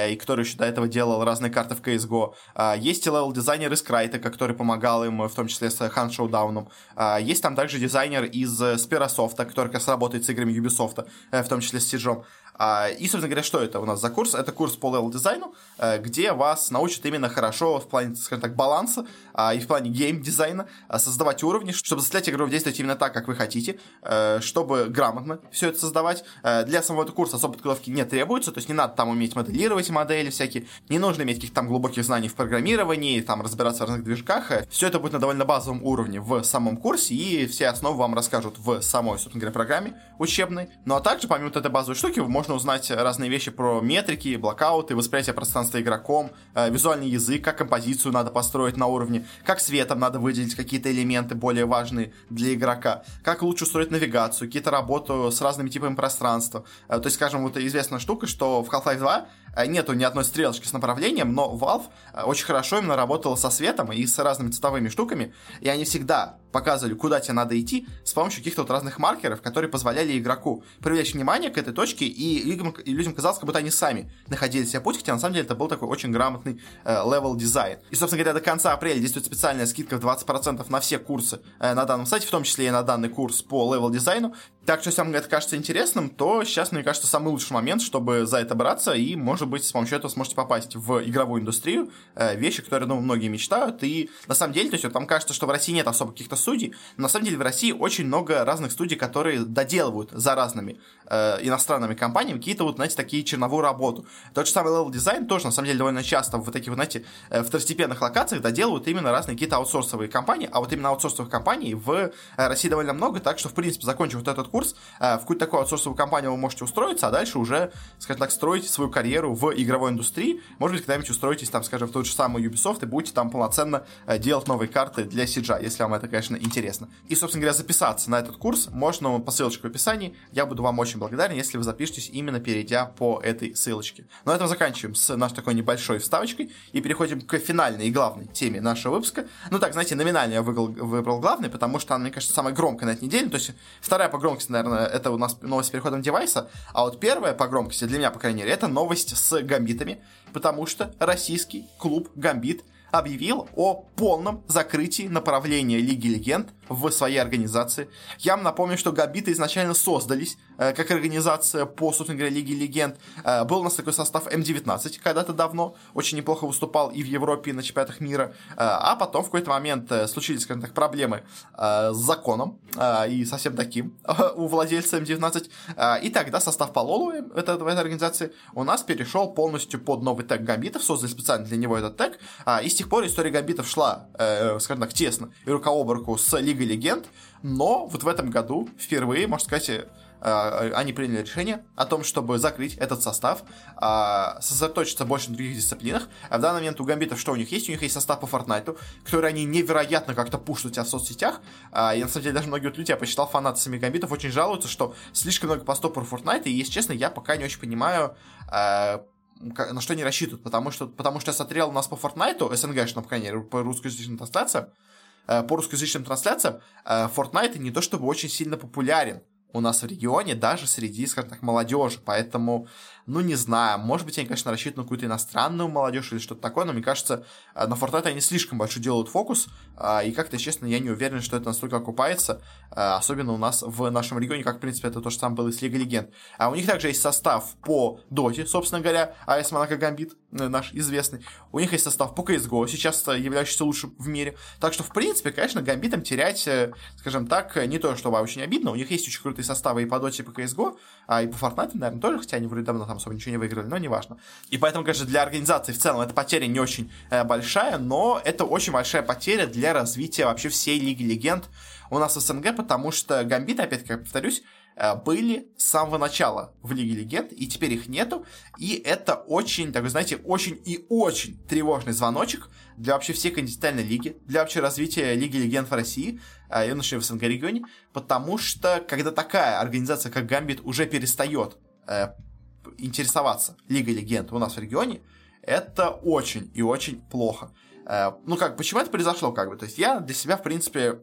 и который еще до этого делал разные карты в CSGO. Есть level дизайнер из Crytek а, который помогал им, в том числе с Hunt Showdown ом. Есть там также дизайнер из Sperasoft а, который как раз работает с играми Ubisoft, в том числе с Сиджом. А, и, собственно говоря, что это у нас за курс? Это курс по level дизайну, э, где вас научат именно хорошо в плане, скажем так, баланса а, и в плане гейм-дизайна а, создавать уровни, чтобы заставлять игру действовать именно так, как вы хотите, э, чтобы грамотно все это создавать. Э, для самого этого курса особой подготовки не требуется, то есть не надо там уметь моделировать модели всякие, не нужно иметь каких-то там глубоких знаний в программировании, там разбираться в разных движках. Все это будет на довольно базовом уровне в самом курсе, и все основы вам расскажут в самой, собственно говоря, программе учебной. Ну а также, помимо вот этой базовой штуки, вы можно узнать разные вещи про метрики, блокауты, восприятие пространства игроком, э, визуальный язык, как композицию надо построить на уровне, как светом надо выделить какие-то элементы более важные для игрока, как лучше устроить навигацию, какие-то работу с разными типами пространства. Э, то есть, скажем, вот известная штука, что в Half-Life 2 Э, нету ни одной стрелочки с направлением, но Valve очень хорошо именно работала со светом и с разными цветовыми штуками, и они всегда показывали, куда тебе надо идти с помощью каких-то вот разных маркеров, которые позволяли игроку привлечь внимание к этой точке, и людям, и людям казалось, как будто они сами находили себе путь, хотя на самом деле это был такой очень грамотный level э. И, собственно говоря, до конца апреля действует специальная скидка в 20% на все курсы э, на данном сайте, в том числе и на данный курс по level дизайну. Так что, если вам это кажется интересным, то сейчас, мне кажется, самый лучший момент, чтобы за это браться, и, может быть, с помощью этого сможете попасть в игровую индустрию, э, вещи, которые, ну, многие мечтают, и на самом деле, то есть, вот вам кажется, что в России нет особо каких-то студий, но на самом деле в России очень много разных студий, которые доделывают за разными э, иностранными компаниями какие-то вот, знаете, такие черновую работу. Тот же самый level дизайн тоже, на самом деле, довольно часто в таких, вот, знаете, э, второстепенных локациях доделывают именно разные какие-то аутсорсовые компании, а вот именно аутсорсовых компаний в э, России довольно много, так что, в принципе, закончив вот этот курс, э, в какую-то такую аутсорсовую компанию вы можете устроиться, а дальше уже, скажем так, строить свою карьеру в игровой индустрии. Может быть, когда-нибудь устроитесь, там, скажем, в тот же самый Ubisoft и будете там полноценно делать новые карты для Сиджа, если вам это, конечно, интересно. И, собственно говоря, записаться на этот курс можно по ссылочке в описании. Я буду вам очень благодарен, если вы запишетесь именно перейдя по этой ссылочке. На этом заканчиваем с нашей такой небольшой вставочкой и переходим к финальной и главной теме нашего выпуска. Ну так, знаете, номинально я выбрал, выбрал главный, потому что она, мне кажется, самая громкая на этой неделе. То есть вторая по громкости, наверное, это у нас новость с переходом девайса, а вот первая по громкости, для меня, по крайней мере, это новость с гамбитами, потому что российский клуб Гамбит объявил о полном закрытии направления Лиги Легенд в своей организации. Я вам напомню, что Габиты изначально создались э, как организация по, собственно говоря, Лиге Легенд. Э, был у нас такой состав М19 когда-то давно, очень неплохо выступал и в Европе, и на чемпионатах мира. Э, а потом в какой-то момент э, случились, скажем так, проблемы э, с законом э, и совсем таким [LAUGHS] у владельца М19. Э, и тогда состав Пололу это, этой организации у нас перешел полностью под новый тег Гамбитов, создали специально для него этот тег. Э, и с тех пор история Гамбитов шла, э, скажем так, тесно и рука об руку с Лигой Лига Легенд, но вот в этом году впервые, можно сказать, э, они приняли решение о том, чтобы закрыть этот состав, а, сосредоточиться больше на других дисциплинах. А в данный момент у Гамбитов что у них есть? У них есть состав по Fortnite, который они невероятно как-то пушат у тебя в соцсетях. А, и на самом деле даже многие люди, я посчитал, фанаты сами Гамбитов очень жалуются, что слишком много постов про Fortnite, и, если честно, я пока не очень понимаю, на что они рассчитывают, потому что, потому что я смотрел у нас по Fortnite, СНГ, по крайней мере, по русскоязычным трансляциям, Э, по русскоязычным трансляциям, э, Fortnite не то чтобы очень сильно популярен у нас в регионе, даже среди, скажем так, молодежи. Поэтому ну, не знаю, может быть, они, конечно, рассчитаны на какую-то иностранную молодежь или что-то такое, но мне кажется, э, на Fortnite они слишком большой делают фокус, э, и как-то, честно, я не уверен, что это настолько окупается, э, особенно у нас в нашем регионе, как, в принципе, это то же самое было и с Лига Легенд. А у них также есть состав по Доте, собственно говоря, АС Монако Гамбит, наш известный. У них есть состав по CSGO, сейчас являющийся лучшим в мире. Так что, в принципе, конечно, Гамбитам терять, скажем так, не то, чтобы очень обидно. У них есть очень крутые составы и по Доте, и по CSGO, а и по Fortnite, наверное, тоже, хотя они вроде давно там особо ничего не выиграли, но неважно. И поэтому, конечно, для организации в целом эта потеря не очень э, большая, но это очень большая потеря для развития вообще всей Лиги Легенд у нас в СНГ, потому что Гамбит, опять-таки, повторюсь, э, были с самого начала в Лиге Легенд, и теперь их нету, и это очень, так вы знаете, очень и очень тревожный звоночек для вообще всей континентальной лиги, для вообще развития Лиги Легенд в России, э, и в СНГ регионе, потому что когда такая организация, как Гамбит, уже перестает э, интересоваться Лигой Легенд у нас в регионе, это очень и очень плохо. Э, ну, как, почему это произошло, как бы? То есть я для себя, в принципе,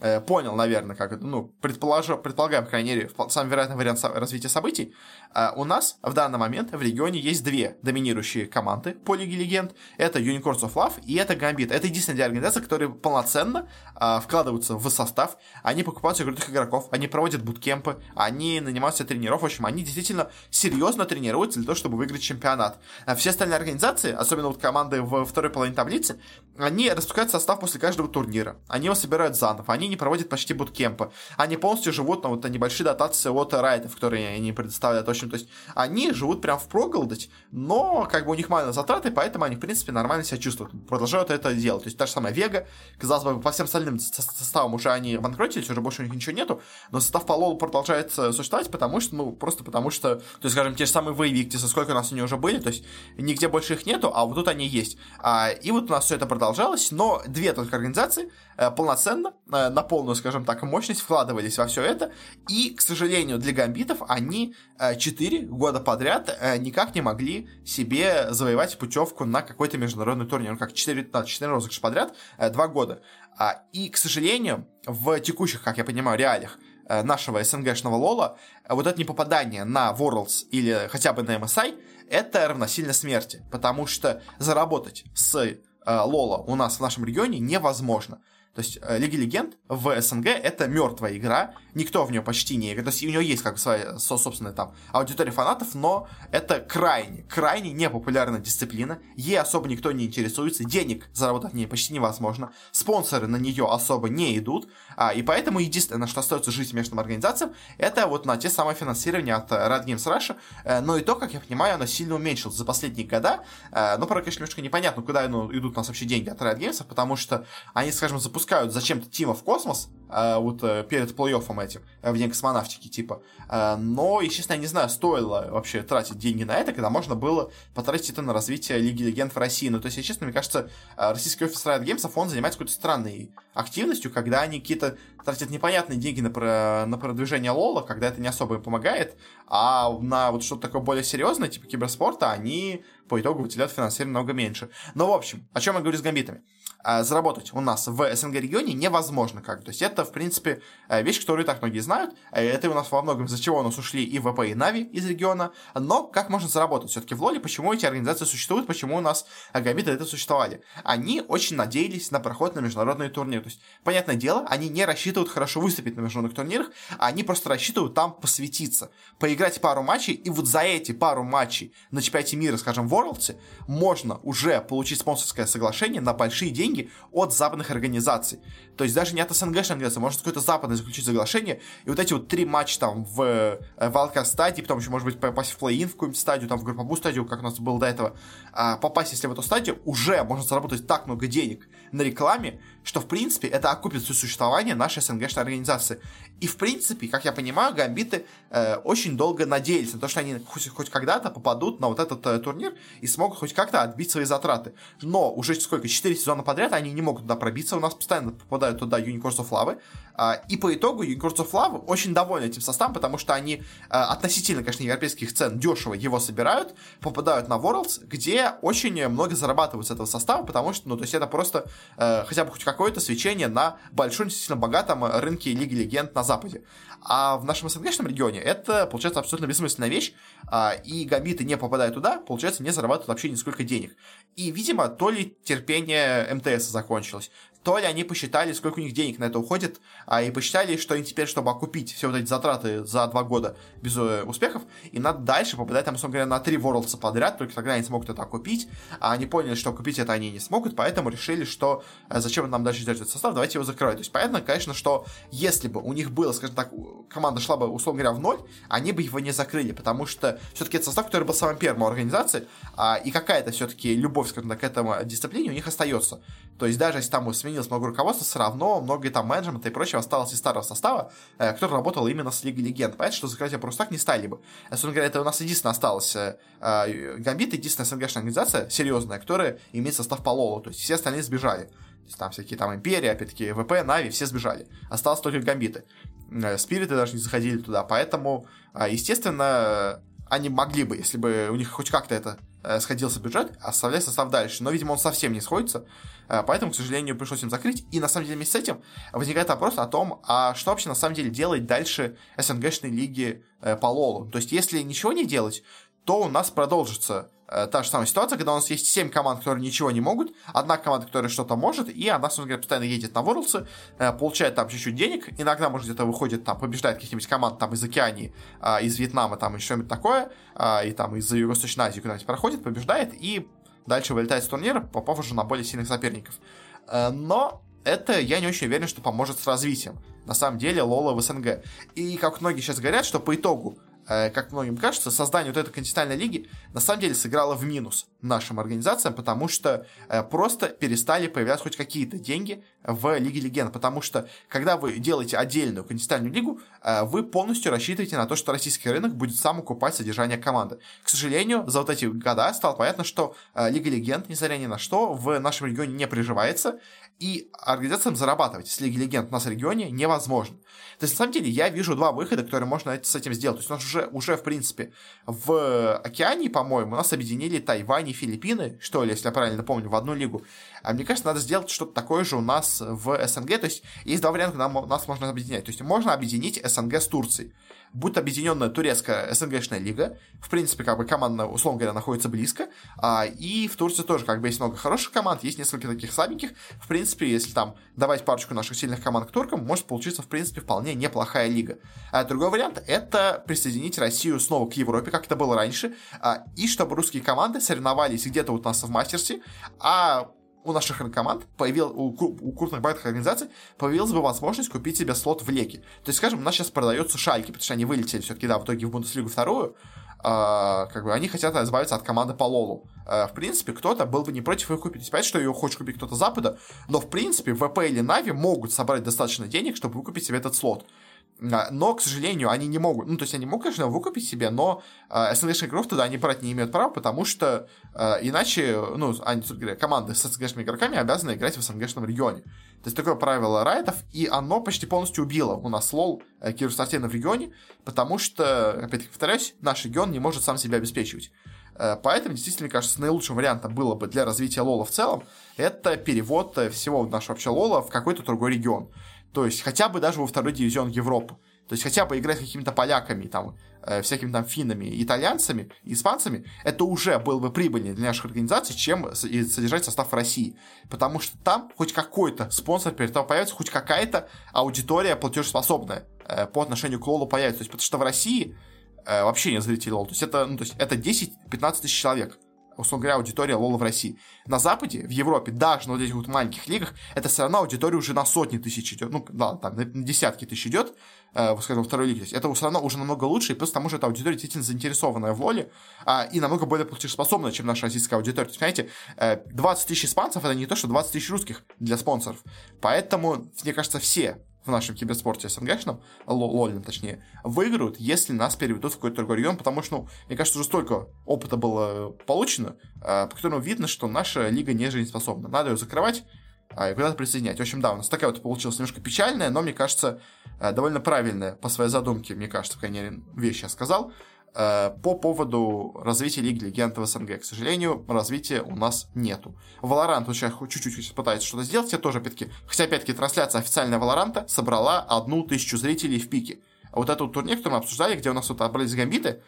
э, понял, наверное, как это, ну, предположу, предполагаем, по крайней мере, самый вероятный вариант развития событий, э, у нас в данный момент в регионе есть две доминирующие команды по Лиге Легенд. Это Unicorns of Love и это Gambit. Это единственная две организации, которые полноценно э, вкладываются в состав, они покупают крутых игроков, они проводят буткемпы, они нанимаются тренеров, в общем, они действительно серьезно тренируются для того, чтобы выиграть чемпионат. А все остальные организации, особенно вот команды в второй половине таблицы, они распускают состав после каждого турнира. Они его собирают заново, они не проводят почти буткемпы. Они полностью живут на вот на небольшие дотации от райтов, которые они предоставляют. В общем, то есть они живут прям в проголодать, но как бы у них мало затраты, поэтому они, в принципе, нормально себя чувствуют. Продолжают это делать. То есть та же самая Вега, казалось бы, по всем остальным составам уже они банкротились, уже больше у них ничего нету, но состав по Лолу продолжает существовать, потому что, ну, просто потому что, то есть, скажем, те же самые вы, Виктисы, сколько у нас они уже были, то есть нигде больше их нету, а вот тут они есть. А, и вот у нас все это продолжалось, но две только организации э, полноценно э, на полную, скажем так, мощность вкладывались во все это, и, к сожалению, для гамбитов они 4 э, года подряд э, никак не могли себе завоевать путевку на какой-то международный турнир. Ну, как 4, да, 4 розыгрыша подряд, 2 э, года. А, и, к сожалению, в текущих, как я понимаю, реалиях нашего СНГшного Лола, вот это не попадание на Worlds или хотя бы на MSI, это равносильно смерти, потому что заработать с Лола у нас в нашем регионе невозможно. То есть э, Лига Легенд в СНГ это мертвая игра, никто в нее почти не играет. То есть у нее есть как бы своя собственная там аудитория фанатов, но это крайне, крайне непопулярная дисциплина. Ей особо никто не интересуется, денег заработать в ней почти невозможно, спонсоры на нее особо не идут, а, и поэтому единственное, что остается жить местным организациям, это вот на те самые финансирования от Red Games Russia, э, но и то, как я понимаю, оно сильно уменьшилось за последние года. Э, ну, пока, конечно, немножко непонятно, куда ну, идут у нас вообще деньги от Red Games, потому что они, скажем, запускают запускают зачем-то Тима в космос, вот э, перед плей-оффом этим, э, в день космонавтики, типа. Э, но, естественно, я не знаю, стоило вообще тратить деньги на это, когда можно было потратить это на развитие Лиги Легенд в России. Ну, то есть, честно, мне кажется, российский офис Riot Games, он занимается какой-то странной активностью, когда они какие-то тратят непонятные деньги на, про, на продвижение Лола, когда это не особо им помогает, а на вот что-то такое более серьезное, типа киберспорта, они по итогу выделяют финансирование намного меньше. Но, в общем, о чем я говорю с гамбитами? А, заработать у нас в СНГ регионе невозможно как. То есть это, в принципе, э, вещь, которую так многие знают. Э, это у нас во многом, из-за чего у нас ушли и ВП, и Нави из региона. Но как можно заработать все-таки в Лоле? Почему эти организации существуют? Почему у нас гамбиты это существовали? Они очень надеялись на проход на международные турниры. То есть, понятное дело, они не рассчитывают хорошо выступить на международных турнирах, а они просто рассчитывают там посвятиться, поиграть пару матчей, и вот за эти пару матчей на чемпионате мира, скажем, в Ворлдсе, можно уже получить спонсорское соглашение на большие деньги, от западных организаций. То есть даже не от СНГшной организации, может какой-то западный заключить соглашение, и вот эти вот три матча там в э, валкар стадии, потом еще может быть попасть в плей-ин в какую-нибудь стадию, там в групповую стадию, как у нас было до этого, а, попасть, если в эту стадию, уже можно заработать так много денег на рекламе, что, в принципе, это окупит все существование нашей СНГшной организации. И, в принципе, как я понимаю, гамбиты э, очень долго надеялись на то, что они хоть, хоть когда-то попадут на вот этот э, турнир и смогут хоть как-то отбить свои затраты. Но уже сколько, 4 сезона подряд они не могут туда пробиться, у нас постоянно попадают туда Unicorns of. Э, и по итогу Unicorns of Lava очень довольны этим составом, потому что они э, относительно, конечно, европейских цен дешево его собирают, попадают на Worlds, где очень много зарабатывают с этого состава, потому что, ну, то есть это просто э, хотя бы хоть какое-то свечение на большом, действительно богатом рынке Лиги Легенд на Западе. А в нашем СНГшном регионе это, получается, абсолютно бессмысленная вещь, а, и гамбиты, не попадая туда, получается, не зарабатывают вообще нисколько денег. И, видимо, то ли терпение МТС закончилось, то ли они посчитали, сколько у них денег на это уходит, а и посчитали, что им теперь, чтобы окупить все вот эти затраты за два года без э, успехов, им надо дальше попадать, там, условно говоря, на три Ворлдса подряд, только тогда они смогут это окупить, а они поняли, что купить это они не смогут, поэтому решили, что э, зачем нам дальше держать этот состав, давайте его закрывать. То есть понятно, конечно, что если бы у них было, скажем так, команда шла бы, условно говоря, в ноль, они бы его не закрыли, потому что все-таки это состав, который был самым первым у организации, а, и какая-то все-таки любовь, скажем так, к этому дисциплине у них остается. То есть даже если там у сменилось много руководства, все равно много там менеджмента и прочего осталось из старого состава, э, который работал именно с Лигой Легенд. Понятно, что закрывать просто так не стали бы. Собственно говоря, это у нас единственное осталось э, Гамбит, единственная СНГшная организация серьезная, которая имеет состав по Лолу, то есть все остальные сбежали. То есть там всякие там Империи, опять-таки ВП, Нави, все сбежали. Осталось только Гамбиты. Спириты даже не заходили туда, поэтому, естественно, они могли бы, если бы у них хоть как-то это э, сходился бюджет, оставлять состав дальше. Но, видимо, он совсем не сходится, э, поэтому, к сожалению, пришлось им закрыть. И, на самом деле, вместе с этим возникает вопрос о том, а что вообще, на самом деле, делать дальше СНГшной лиги э, по Лолу. То есть, если ничего не делать, то у нас продолжится Э, та же самая ситуация, когда у нас есть 7 команд, которые ничего не могут, одна команда, которая что-то может, и она, собственно говоря, постоянно едет на Ворлдсы, э, получает там чуть-чуть денег, иногда, может, где-то выходит, там, побеждает каких-нибудь команд там из Океании, а, из Вьетнама, там, еще что-нибудь такое, и там из Юго-Восточной Азии куда-нибудь проходит, побеждает, и дальше вылетает с турнира, попав уже на более сильных соперников. Э, но это я не очень уверен, что поможет с развитием. На самом деле, Лола в СНГ. И как многие сейчас говорят, что по итогу Э, как многим кажется, создание вот этой континентальной лиги на самом деле сыграло в минус нашим организациям, потому что э, просто перестали появляться хоть какие-то деньги в Лиге Легенд, потому что когда вы делаете отдельную континентальную лигу, э, вы полностью рассчитываете на то, что российский рынок будет сам окупать содержание команды. К сожалению, за вот эти года стало понятно, что Лига Легенд, несмотря ни на что, в нашем регионе не приживается, и организациям зарабатывать с Лиги Легенд у нас в регионе невозможно. То есть, на самом деле, я вижу два выхода, которые можно с этим сделать. То есть, у нас уже, уже в принципе, в океане, по-моему, у нас объединили Тайвань и Филиппины, что ли, если я правильно помню, в одну лигу. А мне кажется, надо сделать что-то такое же у нас в СНГ. То есть, есть два варианта, когда нас можно объединять. То есть, можно объединить СНГ с Турцией будет объединенная турецкая СНГшная лига. В принципе, как бы команда, условно говоря, находится близко. А, и в Турции тоже как бы есть много хороших команд, есть несколько таких слабеньких. В принципе, если там давать парочку наших сильных команд к туркам, может получиться, в принципе, вполне неплохая лига. А другой вариант — это присоединить Россию снова к Европе, как это было раньше, а, и чтобы русские команды соревновались где-то вот у нас в мастерсе, а у наших команд, появил, у, у крупных байтных организаций появилась бы возможность купить себе слот в Леке. То есть, скажем, у нас сейчас продается Шальки, потому что они вылетели все-таки, да, в итоге в Бундеслигу вторую, Uh, как бы они хотят избавиться от команды по Лолу. Uh, в принципе, кто-то был бы не против ее купить. Понятно, что ее хочет купить кто-то Запада, но в принципе ВП или Нави могут собрать достаточно денег, чтобы выкупить себе этот слот. А, но, к сожалению, они не могут, ну, то есть они могут, конечно, выкупить себе, но э, СНГ игроков туда они брать не имеют права, потому что э, иначе, ну, они, команды с СНГшными игроками обязаны играть в СНГшном регионе. То есть такое правило райтов, и оно почти полностью убило у нас лол э, Киевстартена в регионе, потому что, опять-таки повторяюсь, наш регион не может сам себя обеспечивать. Э, поэтому, действительно, мне кажется, наилучшим вариантом было бы для развития лола в целом, это перевод э, всего нашего вообще лола в какой-то другой регион. То есть хотя бы даже во второй дивизион Европы. То есть хотя бы играть какими-то поляками, там, э, всякими там финнами, итальянцами, испанцами, это уже было бы прибыльнее для наших организаций, чем содержать состав России. Потому что там хоть какой-то спонсор перед тобой появится, хоть какая-то аудитория платежеспособная э, по отношению к Лолу появится. То есть, потому что в России э, вообще нет зрителей Лол. То есть это, ну, то есть это 10-15 тысяч человек условно говоря, аудитория Лола в России. На Западе, в Европе, даже на вот этих вот маленьких лигах, это все равно аудитория уже на сотни тысяч идет. Ну, да, там, на десятки тысяч идет, э, скажем, второй лиге. Это все равно уже намного лучше, и плюс к тому же эта аудитория действительно заинтересованная в Лоле, а, и намного более платежеспособная, чем наша российская аудитория. То есть, понимаете, э, 20 тысяч испанцев это не то, что 20 тысяч русских для спонсоров. Поэтому, мне кажется, все в нашем киберспорте СНГшном, лольном точнее, выиграют, если нас переведут в какой-то другой регион, потому что, ну, мне кажется, уже столько опыта было получено, а, по которому видно, что наша лига не жизнеспособна. Надо ее закрывать, а, и куда-то присоединять. В общем, да, у нас такая вот получилась немножко печальная, но, мне кажется, а, довольно правильная по своей задумке, мне кажется, по крайней мере, вещь я сказал. Э, по поводу развития Лиги Легенд в СНГ. К сожалению, развития у нас нету. Valorant вот сейчас чуть-чуть пытается что-то сделать, я тоже, опять-таки, хотя, опять-таки, трансляция официальная Valorant собрала одну тысячу зрителей в пике. А вот этот турнир, который мы обсуждали, где у нас вот отбрались гамбиты,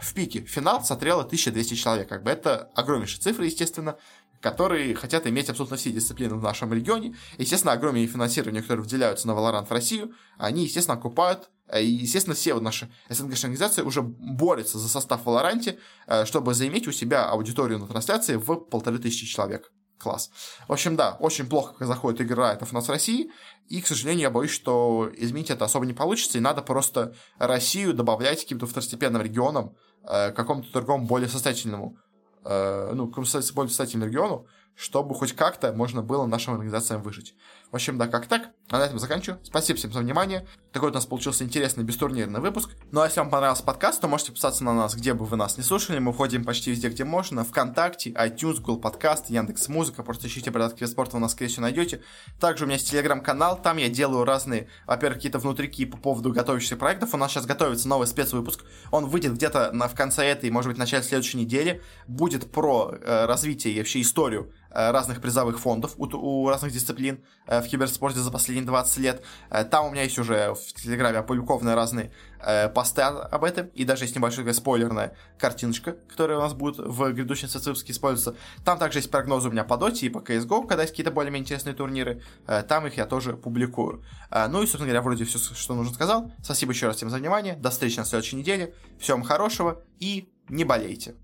в пике финал смотрело 1200 человек. Как бы это огромнейшие цифры, естественно, которые хотят иметь абсолютно все дисциплины в нашем регионе. Естественно, огромные финансирования, которые выделяются на Valorant в Россию, они, естественно, окупают и, естественно, все наши СНГшные организации уже борются за состав в э, чтобы заиметь у себя аудиторию на трансляции в полторы тысячи человек. Класс. В общем, да, очень плохо как заходит игра это у нас в России, и, к сожалению, я боюсь, что изменить это особо не получится, и надо просто Россию добавлять каким-то второстепенным регионам, э, какому-то другому более состоятельному, ну, какому-то более состоятельному региону, чтобы хоть как-то можно было нашим организациям выжить. В общем, да, как так. А на этом заканчиваю. Спасибо всем за внимание. Такой у нас получился интересный бестурнирный выпуск. Ну а если вам понравился подкаст, то можете подписаться на нас, где бы вы нас не слушали. Мы входим почти везде, где можно. Вконтакте, iTunes, Google Подкаст, Яндекс Музыка. Просто ищите порядок спорта, вы нас, скорее всего, найдете. Также у меня есть телеграм-канал. Там я делаю разные, во-первых, какие-то внутрики по поводу готовящихся проектов. У нас сейчас готовится новый спецвыпуск. Он выйдет где-то на, в конце этой, может быть, начале следующей недели. Будет про э, развитие и вообще историю разных призовых фондов у, у разных дисциплин э, в киберспорте за последние 20 лет. Э, там у меня есть уже в Телеграме опубликованы разные посты об этом, и даже есть небольшая спойлерная картиночка, которая у нас будет в грядущем спецвыпуске использоваться. Там также есть прогнозы у меня по Доте и по CSGO, когда есть какие-то более-менее интересные турниры. Там их я тоже публикую. Ну и, собственно говоря, вроде все, что нужно сказал. Спасибо еще раз всем за внимание. До встречи на следующей неделе. Всем хорошего и не болейте.